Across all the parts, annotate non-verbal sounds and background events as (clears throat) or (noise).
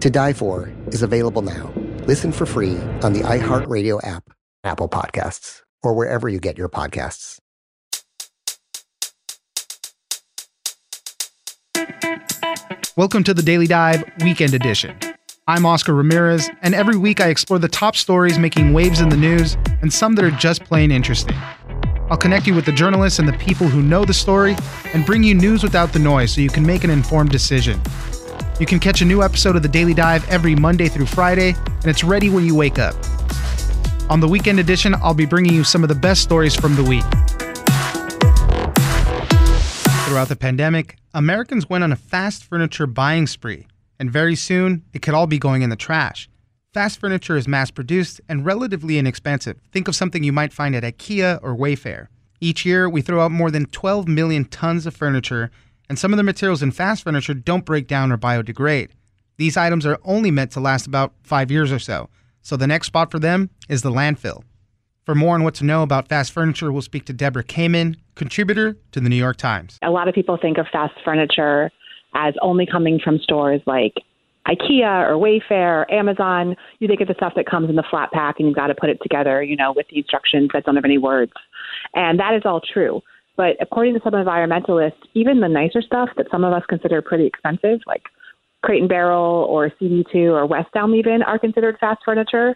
To Die For is available now. Listen for free on the iHeartRadio app, Apple Podcasts, or wherever you get your podcasts. Welcome to the Daily Dive Weekend Edition. I'm Oscar Ramirez, and every week I explore the top stories making waves in the news and some that are just plain interesting. I'll connect you with the journalists and the people who know the story and bring you news without the noise so you can make an informed decision. You can catch a new episode of the Daily Dive every Monday through Friday, and it's ready when you wake up. On the weekend edition, I'll be bringing you some of the best stories from the week. Throughout the pandemic, Americans went on a fast furniture buying spree and very soon it could all be going in the trash. Fast furniture is mass produced and relatively inexpensive. Think of something you might find at IKEA or Wayfair. Each year, we throw out more than 12 million tons of furniture, and some of the materials in fast furniture don't break down or biodegrade. These items are only meant to last about five years or so, so the next spot for them is the landfill. For more on what to know about fast furniture, we'll speak to Deborah Kamin, contributor to the New York Times. A lot of people think of fast furniture as only coming from stores like IKEA or Wayfair or Amazon. You think of the stuff that comes in the flat pack and you've got to put it together, you know, with the instructions that don't have any words. And that is all true. But according to some environmentalists, even the nicer stuff that some of us consider pretty expensive, like Crate and Barrel or CB2 or West Elm even, are considered fast furniture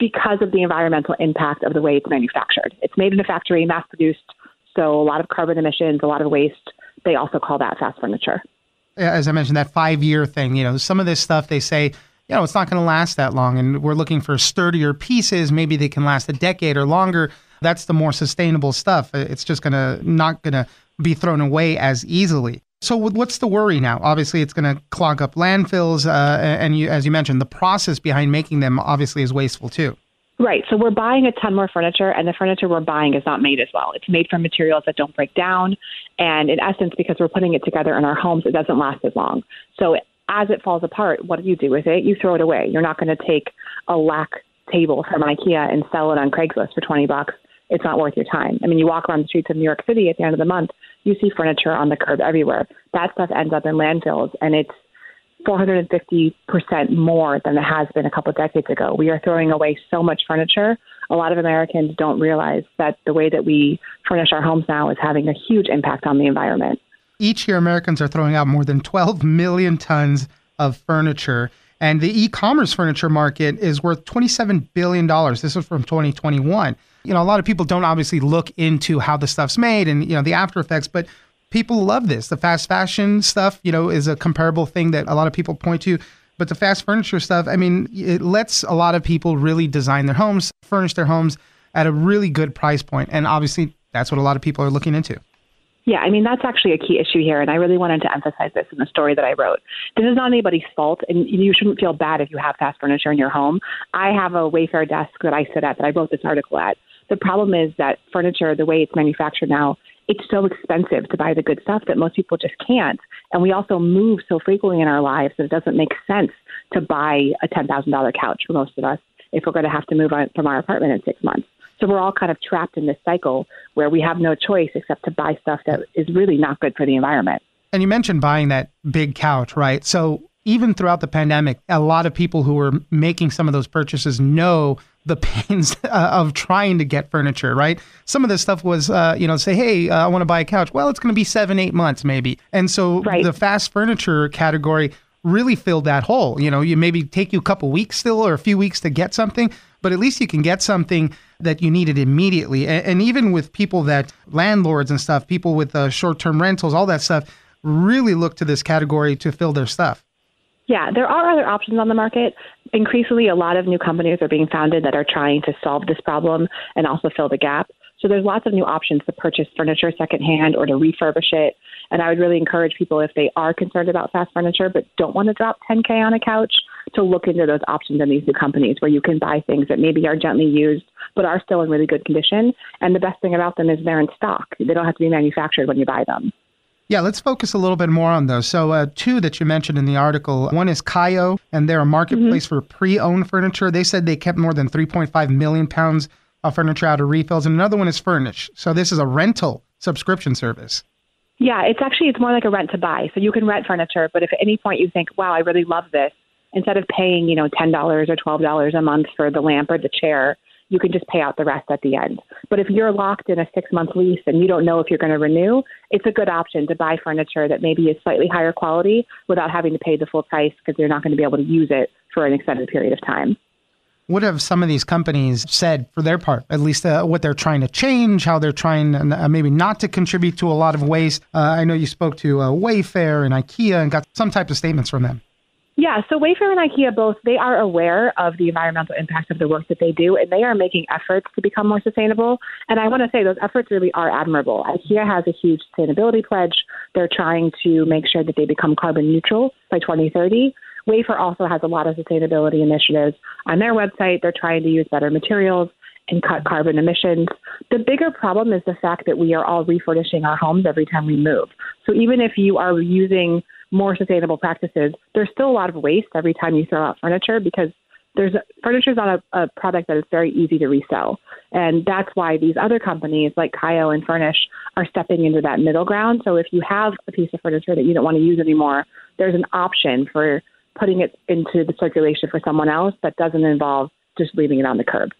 because of the environmental impact of the way it's manufactured. It's made in a factory, mass produced, so a lot of carbon emissions, a lot of waste. They also call that fast furniture as I mentioned, that five year thing. You know, some of this stuff they say, you know, it's not going to last that long, and we're looking for sturdier pieces. Maybe they can last a decade or longer. That's the more sustainable stuff. It's just to not to be thrown away as easily. So what's the worry now? Obviously, it's going to clog up landfills, uh, and you, as you mentioned, the process behind making them obviously is wasteful too. Right. So we're buying a ton more furniture, and the furniture we're buying is not made as well. It's made from materials that don't break down. And in essence, because we're putting it together in our homes, it doesn't last as long. So as it falls apart, what do you do with it? You throw it away. You're not going to take a Lack table from IKEA and sell it on Craigslist for 20 bucks. It's not worth your time. I mean, you walk around the streets of New York City at the end of the month, you see furniture on the curb everywhere. That stuff ends up in landfills, and it's 450% more than it has been a couple of decades ago. We are throwing away so much furniture. A lot of Americans don't realize that the way that we furnish our homes now is having a huge impact on the environment. Each year, Americans are throwing out more than 12 million tons of furniture. And the e commerce furniture market is worth $27 billion. This is from 2021. You know, a lot of people don't obviously look into how the stuff's made and, you know, the after effects, but people love this. The fast fashion stuff, you know, is a comparable thing that a lot of people point to. But the fast furniture stuff, I mean, it lets a lot of people really design their homes, furnish their homes at a really good price point. And obviously, that's what a lot of people are looking into. Yeah, I mean, that's actually a key issue here. And I really wanted to emphasize this in the story that I wrote. This is not anybody's fault, and you shouldn't feel bad if you have fast furniture in your home. I have a Wayfair desk that I sit at that I wrote this article at. The problem is that furniture, the way it's manufactured now, it's so expensive to buy the good stuff that most people just can't. And we also move so frequently in our lives that it doesn't make sense to buy a $10,000 couch for most of us if we're going to have to move on from our apartment in six months. So we're all kind of trapped in this cycle where we have no choice except to buy stuff that is really not good for the environment. And you mentioned buying that big couch, right? So even throughout the pandemic, a lot of people who were making some of those purchases know the (laughs) pains uh, of trying to get furniture, right? Some of this stuff was, uh, you know, say, hey, uh, I want to buy a couch. Well, it's going to be seven, eight months maybe. And so right. the fast furniture category really filled that hole. You know, you maybe take you a couple weeks still or a few weeks to get something, but at least you can get something that you needed immediately. And, and even with people that landlords and stuff, people with uh, short-term rentals, all that stuff, really look to this category to fill their stuff. Yeah, there are other options on the market. Increasingly, a lot of new companies are being founded that are trying to solve this problem and also fill the gap. So there's lots of new options to purchase furniture secondhand or to refurbish it. And I would really encourage people if they are concerned about fast furniture but don't want to drop 10K on a couch to look into those options in these new companies where you can buy things that maybe are gently used but are still in really good condition. And the best thing about them is they're in stock. They don't have to be manufactured when you buy them. Yeah, let's focus a little bit more on those. So, uh, two that you mentioned in the article one is Kaiyo, and they're a marketplace mm-hmm. for pre owned furniture. They said they kept more than 3.5 million pounds of furniture out of refills. And another one is Fernish. So, this is a rental subscription service. Yeah, it's actually it's more like a rent to buy. So you can rent furniture, but if at any point you think, "Wow, I really love this," instead of paying, you know, ten dollars or twelve dollars a month for the lamp or the chair, you can just pay out the rest at the end. But if you're locked in a six month lease and you don't know if you're going to renew, it's a good option to buy furniture that maybe is slightly higher quality without having to pay the full price because you're not going to be able to use it for an extended period of time. What have some of these companies said for their part, at least uh, what they're trying to change, how they're trying uh, maybe not to contribute to a lot of waste? Uh, I know you spoke to uh, Wayfair and IKEA and got some type of statements from them. Yeah, so Wayfair and IKEA both they are aware of the environmental impact of the work that they do, and they are making efforts to become more sustainable. And I want to say those efforts really are admirable. IKEA has a huge sustainability pledge. They're trying to make sure that they become carbon neutral by 2030. Wayfair also has a lot of sustainability initiatives on their website. They're trying to use better materials and cut carbon emissions. The bigger problem is the fact that we are all refurnishing our homes every time we move. So even if you are using more sustainable practices, there's still a lot of waste every time you throw out furniture because there's furniture is not a, a product that is very easy to resell, and that's why these other companies like Kaiyo and Fernish are stepping into that middle ground. So if you have a piece of furniture that you don't want to use anymore, there's an option for putting it into the circulation for someone else that doesn't involve just leaving it on the curb.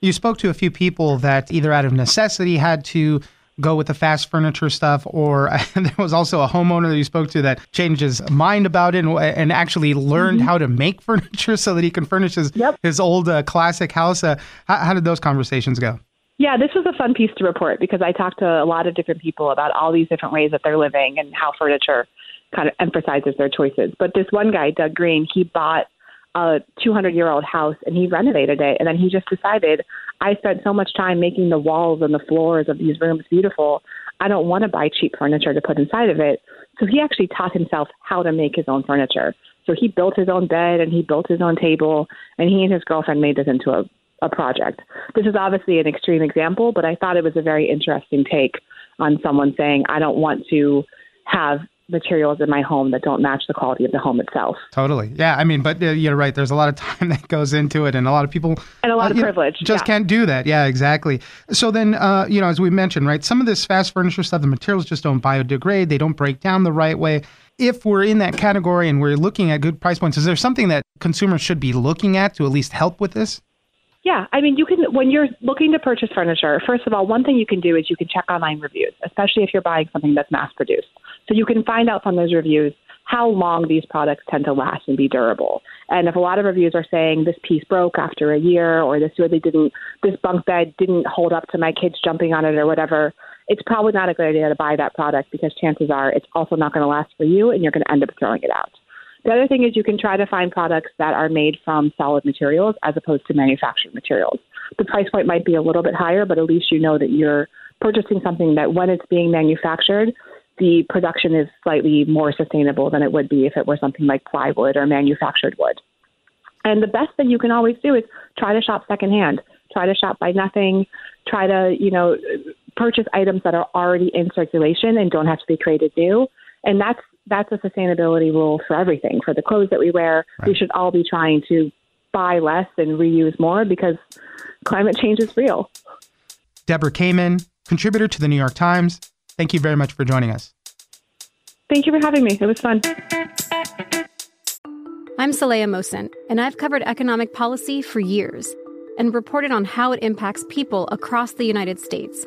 You spoke to a few people that either out of necessity had to go with the fast furniture stuff, or (laughs) there was also a homeowner that you spoke to that changed his mind about it and, and actually learned mm-hmm. how to make (laughs) furniture so that he can furnish his, yep. his old uh, classic house. Uh, how, how did those conversations go? Yeah, this was a fun piece to report because I talked to a lot of different people about all these different ways that they're living and how furniture kind of emphasizes their choices. But this one guy, Doug Green, he bought a 200 year old house and he renovated it. And then he just decided, I spent so much time making the walls and the floors of these rooms beautiful. I don't want to buy cheap furniture to put inside of it. So he actually taught himself how to make his own furniture. So he built his own bed and he built his own table and he and his girlfriend made this into a, a project. This is obviously an extreme example, but I thought it was a very interesting take on someone saying, I don't want to have materials in my home that don't match the quality of the home itself. Totally. Yeah. I mean, but uh, you're right. There's a lot of time (laughs) that goes into it, and a lot of people and a lot uh, of privilege know, just yeah. can't do that. Yeah, exactly. So then, uh, you know, as we mentioned, right, some of this fast furniture stuff, the materials just don't biodegrade. They don't break down the right way. If we're in that category and we're looking at good price points, is there something that consumers should be looking at to at least help with this? Yeah, I mean, you can when you're looking to purchase furniture. First of all, one thing you can do is you can check online reviews, especially if you're buying something that's mass produced. So you can find out from those reviews how long these products tend to last and be durable. And if a lot of reviews are saying this piece broke after a year or this really didn't this bunk bed didn't hold up to my kids jumping on it or whatever, it's probably not a good idea to buy that product because chances are it's also not going to last for you and you're going to end up throwing it out. The other thing is you can try to find products that are made from solid materials as opposed to manufactured materials. The price point might be a little bit higher, but at least you know that you're purchasing something that when it's being manufactured, the production is slightly more sustainable than it would be if it were something like plywood or manufactured wood. And the best thing you can always do is try to shop secondhand. Try to shop by nothing. Try to, you know, purchase items that are already in circulation and don't have to be created new. And that's that's a sustainability rule for everything. For the clothes that we wear, right. we should all be trying to buy less and reuse more because climate change is real. Deborah Kamin, contributor to the New York Times, Thank you very much for joining us. Thank you for having me. It was fun. I'm Saleha Mohsin, and I've covered economic policy for years and reported on how it impacts people across the United States.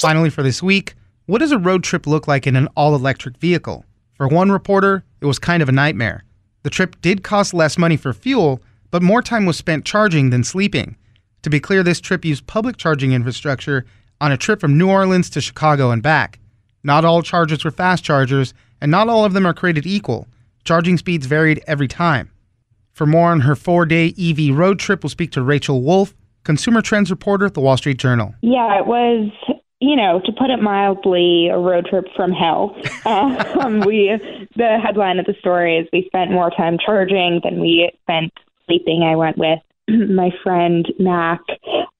Finally, for this week, what does a road trip look like in an all electric vehicle? For one reporter, it was kind of a nightmare. The trip did cost less money for fuel, but more time was spent charging than sleeping. To be clear, this trip used public charging infrastructure on a trip from New Orleans to Chicago and back. Not all chargers were fast chargers, and not all of them are created equal. Charging speeds varied every time. For more on her four day EV road trip, we'll speak to Rachel Wolfe, consumer trends reporter at the Wall Street Journal. Yeah, it was you know, to put it mildly, a road trip from hell. (laughs) um, we the headline of the story is we spent more time charging than we spent sleeping. I went with (clears throat) my friend Mac,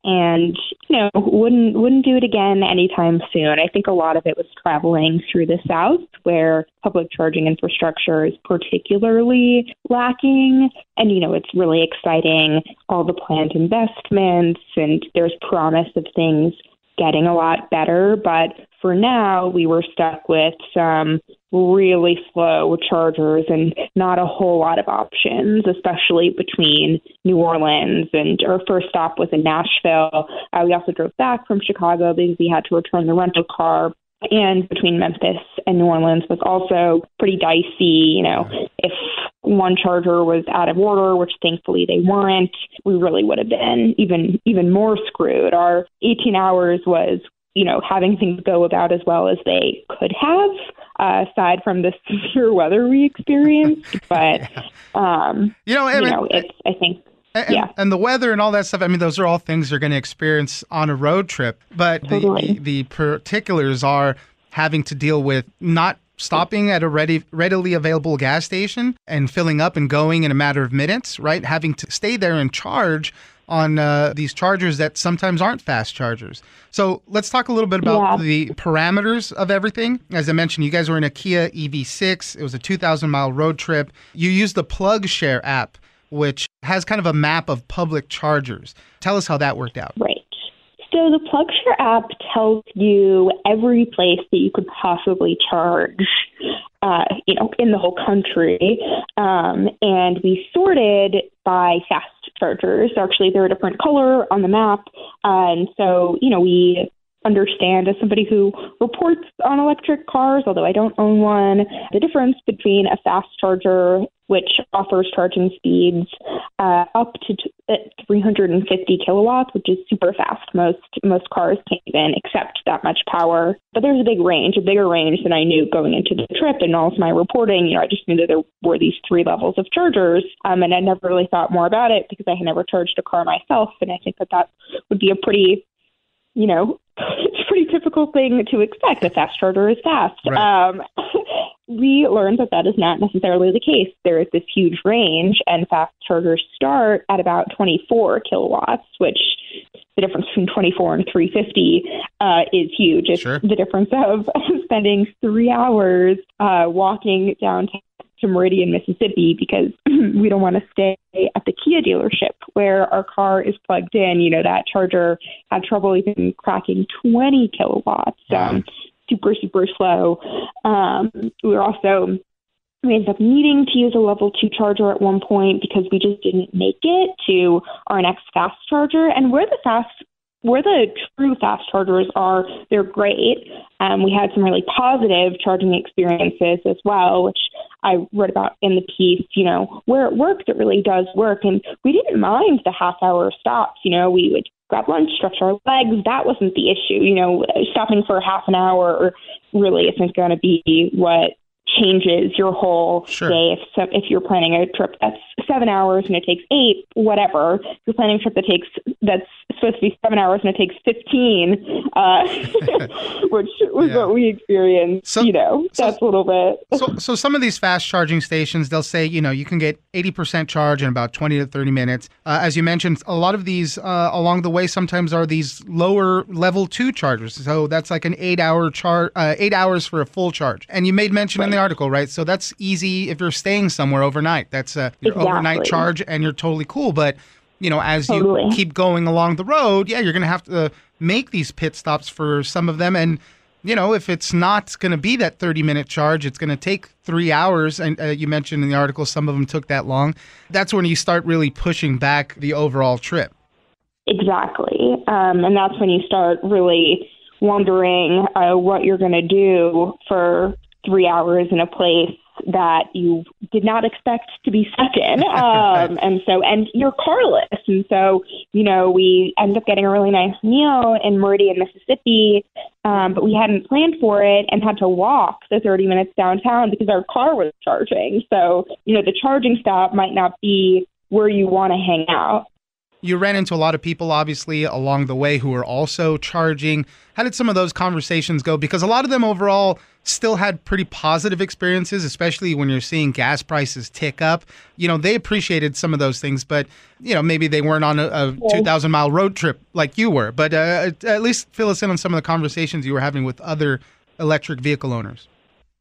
and you know, wouldn't wouldn't do it again anytime soon. I think a lot of it was traveling through the South, where public charging infrastructure is particularly lacking. And you know, it's really exciting all the planned investments, and there's promise of things getting a lot better. But for now, we were stuck with some really slow chargers and not a whole lot of options, especially between New Orleans and our first stop was in Nashville. Uh, we also drove back from Chicago because we had to return the rental car and between Memphis and New Orleans was also pretty dicey. You know, if one charger was out of order, which thankfully they weren't, we really would have been even even more screwed. Our 18 hours was, you know, having things go about as well as they could have, uh, aside from the (laughs) severe weather we experienced. (laughs) But um, you know, you know, it's I think and, yeah. and the weather and all that stuff. I mean, those are all things you're going to experience on a road trip. But totally. the, the, the particulars are having to deal with not stopping at a ready, readily available gas station and filling up and going in a matter of minutes, right? Having to stay there and charge on uh, these chargers that sometimes aren't fast chargers. So let's talk a little bit about yeah. the parameters of everything. As I mentioned, you guys were in a Kia EV6. It was a 2,000 mile road trip. You used the PlugShare app which has kind of a map of public chargers. Tell us how that worked out. Right. So the PlugShare app tells you every place that you could possibly charge, uh, you know, in the whole country. Um, and we sorted by fast chargers. Actually, they're a different color on the map. And so, you know, we understand as somebody who reports on electric cars, although I don't own one, the difference between a fast charger, which offers charging speeds uh, up to t- uh, 350 kilowatts, which is super fast. Most most cars can't even accept that much power. But there's a big range, a bigger range than I knew going into the trip and all of my reporting. You know, I just knew that there were these three levels of chargers, um, and I never really thought more about it because I had never charged a car myself. And I think that that would be a pretty you know, it's a pretty typical thing to expect. A fast charger is fast. Right. Um, (laughs) we learned that that is not necessarily the case. There is this huge range, and fast chargers start at about 24 kilowatts, which the difference between 24 and 350 uh, is huge. It's sure. the difference of (laughs) spending three hours uh, walking downtown to Meridian, Mississippi, because (clears throat) we don't want to stay at the Kia dealership where our car is plugged in. You know, that charger had trouble even cracking 20 kilowatts. Um, super, super slow. Um, we were also we ended up needing to use a level two charger at one point because we just didn't make it to our next fast charger. And where the fast where the true fast chargers are, they're great. Um, we had some really positive charging experiences as well, which I wrote about in the piece. You know, where it works, it really does work, and we didn't mind the half hour stops. You know, we would grab lunch, stretch our legs. That wasn't the issue. You know, stopping for half an hour really isn't going to be what changes your whole Sure. day. If so, if you're planning a trip that's seven hours and it takes eight, whatever. If you're planning a trip that takes that's supposed to be seven hours and it takes fifteen, uh, (laughs) which was Yeah. what we experienced. you know, that's a little bit. so, so some of these fast charging stations, they'll say, you know, you can get 80% charge in about 20 to 30 minutes. Uh, as you mentioned, a lot of these uh, along the way sometimes are these lower level two chargers. So that's like an eight hour charge, uh, eight hours for a full charge. And you made mention in the article, right? So that's easy if you're staying somewhere overnight. That's uh, your overnight charge and you're totally cool. But, you know, as Totally. you keep going along the road, yeah, you're going to have to make these pit stops for some of them. And, you know, if it's not going to be that 30 minute charge, it's going to take three hours. And uh, you mentioned in the article some of them took that long. That's when you start really pushing back the overall trip. Exactly. Um, and that's when you start really wondering uh, what you're going to do for three hours in a place that you did not expect to be stuck in. (laughs) Um, and so, and you're carless. And so, you know, we ended up getting a really nice meal in Meridian, Mississippi, um, but we hadn't planned for it and had to walk the 30 minutes downtown because our car was charging. So, you know, the charging stop might not be where you want to hang out. You ran into a lot of people, obviously, along the way who were also charging. How did some of those conversations go? Because a lot of them overall still had pretty positive experiences, especially when you're seeing gas prices tick up. You know, they appreciated some of those things, but, you know, maybe they weren't on a, a 2,000 mile road trip like you were. But uh, at least fill us in on some of the conversations you were having with other electric vehicle owners.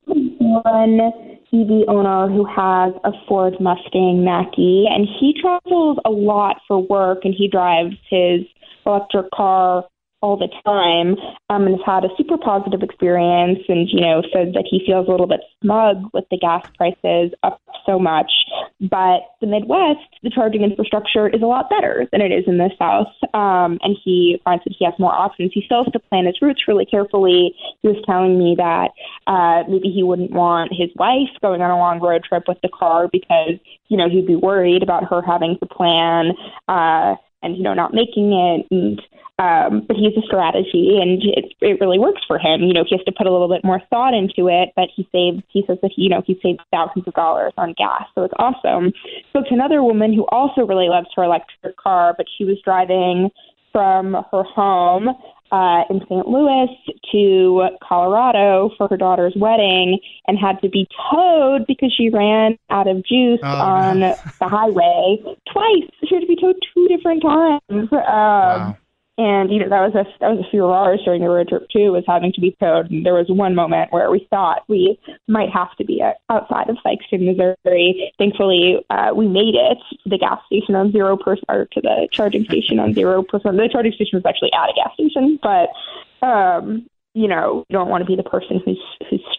one EV owner who has a Ford Mustang Mach-E, and he travels a lot for work, and he drives his electric car all the time, um, and has had a super positive experience, and you know says that he feels a little bit smug with the gas prices up so much, but the Midwest, the charging infrastructure is a lot better than it is in the South, um, and he finds that he has more options. He still has to plan his routes really carefully. He was telling me that uh, maybe he wouldn't want his wife going on a long road trip with the car because you know he'd be worried about her having to plan uh, and you know not making it and um, but he has a strategy and it, it really works for him. You know, he has to put a little bit more thought into it, but he saves, he says that, he, you know, he saves thousands of dollars on gas. So it's awesome. Spoke to another woman who also really loves her electric car, but she was driving from her home uh, in St. Louis to Colorado for her daughter's wedding and had to be towed because she ran out of juice Oh, on the highway twice. She had to be towed two different times. Um, And you know that was a that was a few of ours during the road trip too. Was having to be towed. And there was one moment where we thought we might have to be outside of Sikeston, Missouri. Thankfully, uh, we made it to the gas station on zero percent, or to the charging station on zero percent. The charging station was actually at a gas station, but um, you know, you don't want to be the person who's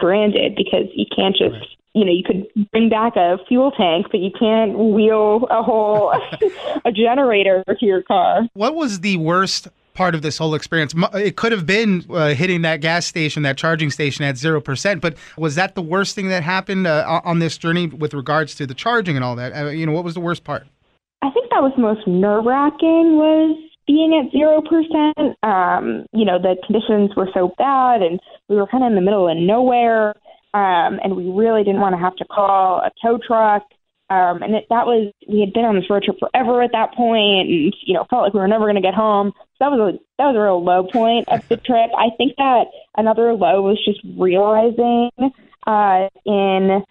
stranded because you can't just you know, you could bring back a fuel tank, but you can't wheel a whole (laughs) a generator to your car. What was the worst part of this whole experience? It could have been uh, hitting that gas station, that charging station at 0%, but was that the worst thing that happened uh, on- this journey with regards to the charging and all that? Uh, you know, what was the worst part? I think that was most nerve wracking was being at zero percent. Um, you know, the conditions were so bad and we were kinda in the middle of nowhere. Um, and we really didn't want to have to call a tow truck. Um, and it, that was we had been on this road trip forever at that point, and you know felt like we were never going to get home. So that was a that was a real low point of the trip. I think that another low was just realizing uh, in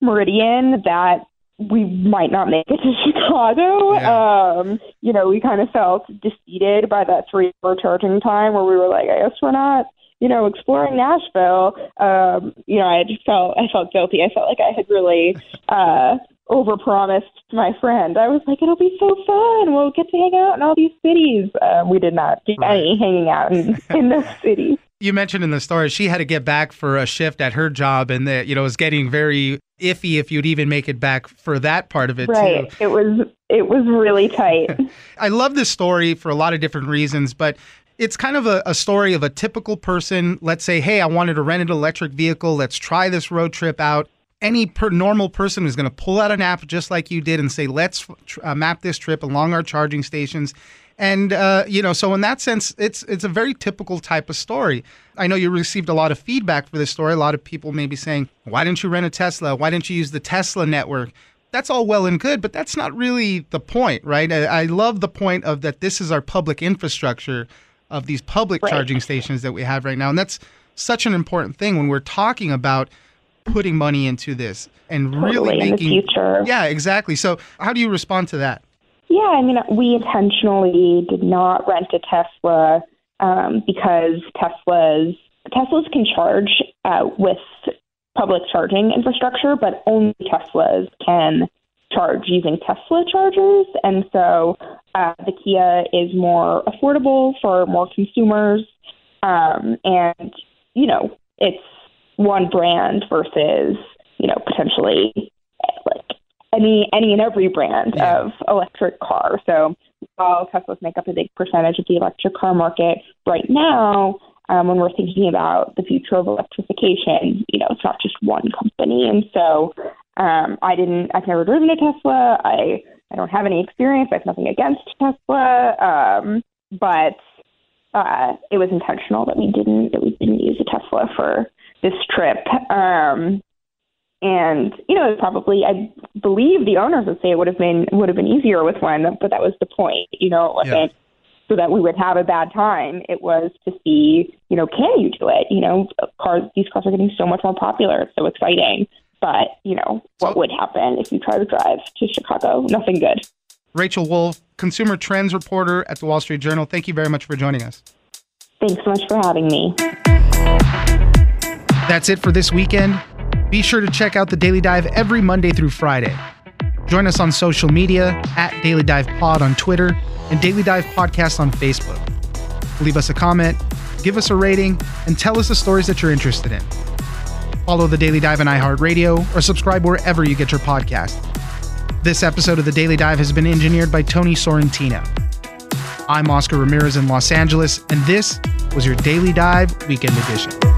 Meridian that we might not make it to (laughs) Chicago. Um, you know, we kind of felt defeated by that three hour charging time where we were like, I guess we're not, you know, exploring Nashville. Um, you know, I just felt I felt guilty. I felt like I had really uh overpromised my friend. I was like, It'll be so fun. We'll get to hang out in all these cities. Uh, we did not do any hanging out in, (laughs) in those cities. You mentioned in the story she had to get back for a shift at her job, and that you know was getting very iffy if you'd even make it back for that part of it right. too. It was it was really tight. (laughs) I love this story for a lot of different reasons, but it's kind of a, a, story of a typical person. Let's say, hey, I wanted to rent an electric vehicle. Let's try this road trip out. Any per normal person is going to pull out an app just like you did and say, let's uh, map this trip along our charging stations. And uh, you know, so in that sense, it's it's a very typical type of story. I know you received a lot of feedback for this story. A lot of people may be saying, "Why didn't you rent a Tesla? Why didn't you use the Tesla network?" That's all well and good, but that's not really the point, right? I, I love the point of that. This is our public infrastructure of these public right. charging stations that we have right now, and that's such an important thing when we're talking about putting money into this and totally really making in the future. Yeah, exactly. So, how do you respond to that? Yeah, I mean, we intentionally did not rent a Tesla um, because Teslas Teslas can charge uh, with public charging infrastructure, but only Teslas can charge using Tesla chargers, and so uh, the Kia is more affordable for more consumers, um, and you know it's one brand versus you know potentially any any and every brand yeah. of electric car. So while Teslas make up a big percentage of the electric car market right now, um, when we're thinking about the future of electrification, you know, it's not just one company. And so um, I didn't, I've never driven a Tesla. I, I don't have any experience. I have nothing against Tesla. Um, but uh, it was intentional that we didn't, that we didn't use a Tesla for this trip. Um, and you know, probably I believe the owners would say it would have been would have been easier with one, but that was the point. You know, it wasn't yeah. so that we would have a bad time. It was to see, you know, can you do it? You know, cars these cars are getting so much more popular. It's so exciting. But you know, what would happen if you try to drive to Chicago? Nothing good. Rachel Wolfe, consumer trends reporter at the Wall Street Journal. Thank you very much for joining us. Thanks so much for having me. That's it for this weekend. Be sure to check out the Daily Dive every Monday through Friday. Join us on social media at Daily Dive Pod on Twitter and Daily Dive Podcast on Facebook. Leave us a comment, give us a rating, and tell us the stories that you're interested in. Follow the Daily Dive on iHeartRadio or subscribe wherever you get your podcast. This episode of the Daily Dive has been engineered by Tony Sorrentino. I'm Oscar Ramirez in Los Angeles, and this was your Daily Dive Weekend Edition.